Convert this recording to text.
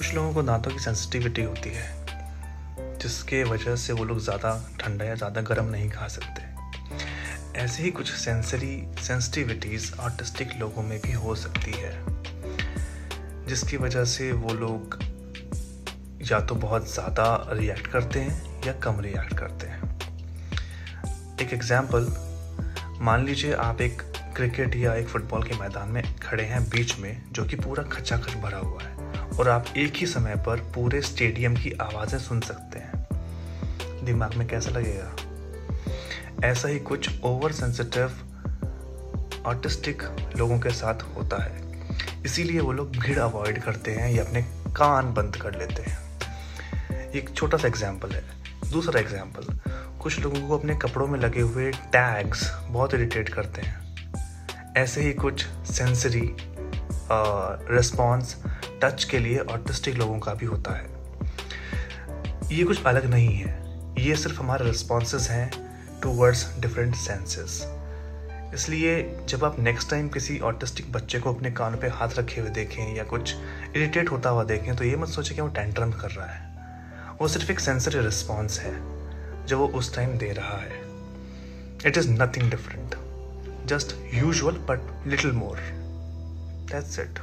कुछ लोगों को दांतों की सेंसिटिविटी होती है, जिसके वजह से वो लोग ज़्यादा ठंडा या ज़्यादा गर्म नहीं खा सकते। ऐसे ही कुछ सेंसरी सेंसिटिविटीज़ आर्टिस्टिक लोगों में भी हो सकती है, जिसकी वजह से वो लोग या तो बहुत ज़्यादा रिएक्ट करते हैं या कम रिएक्ट करते हैं। एक एग्ज़ाम्पल मान लीजिए आप एक क्रिकेट या एक फुटबॉल के मैदान में खड़े हैं बीच में, जो कि पूरा खचाखच भरा हुआ है। और आप एक ही समय पर पूरे स्टेडियम की आवाज़ें सुन सकते हैं। दिमाग में कैसा लगेगा? ऐसा ही कुछ ओवर सेंसिटिव ऑटिस्टिक लोगों के साथ होता है। इसीलिए वो लोग भीड़ अवॉइड करते हैं या अपने कान बंद कर लेते हैं। एक छोटा सा एग्ज़ाम्पल है। दूसरा एग्ज़ाम्पल कुछ लोगों को अपने कपड़ों में लगे हुए टैग्स बहुत इरिटेट करते हैं। ऐसे ही कुछ सेंसरी रिस्पॉन्स टच के लिए ऑटिस्टिक लोगों का भी होता है। ये कुछ अलग नहीं है। ये सिर्फ़ हमारे रिस्पॉन्स हैं टूवर्ड्स डिफरेंट सेंसेस इसलिए जब आप नेक्स्ट टाइम किसी ऑटिस्टिक बच्चे को अपने कान पे हाथ रखे हुए देखें या कुछ इरिटेट होता हुआ देखें तो ये मत सोचें कि वो टेंट्रम कर रहा है। वो सिर्फ़ एक सेंसरी रिस्पॉन्स है, जो वो उस टाइम दे रहा है। It is nothing different just usual but little more that's it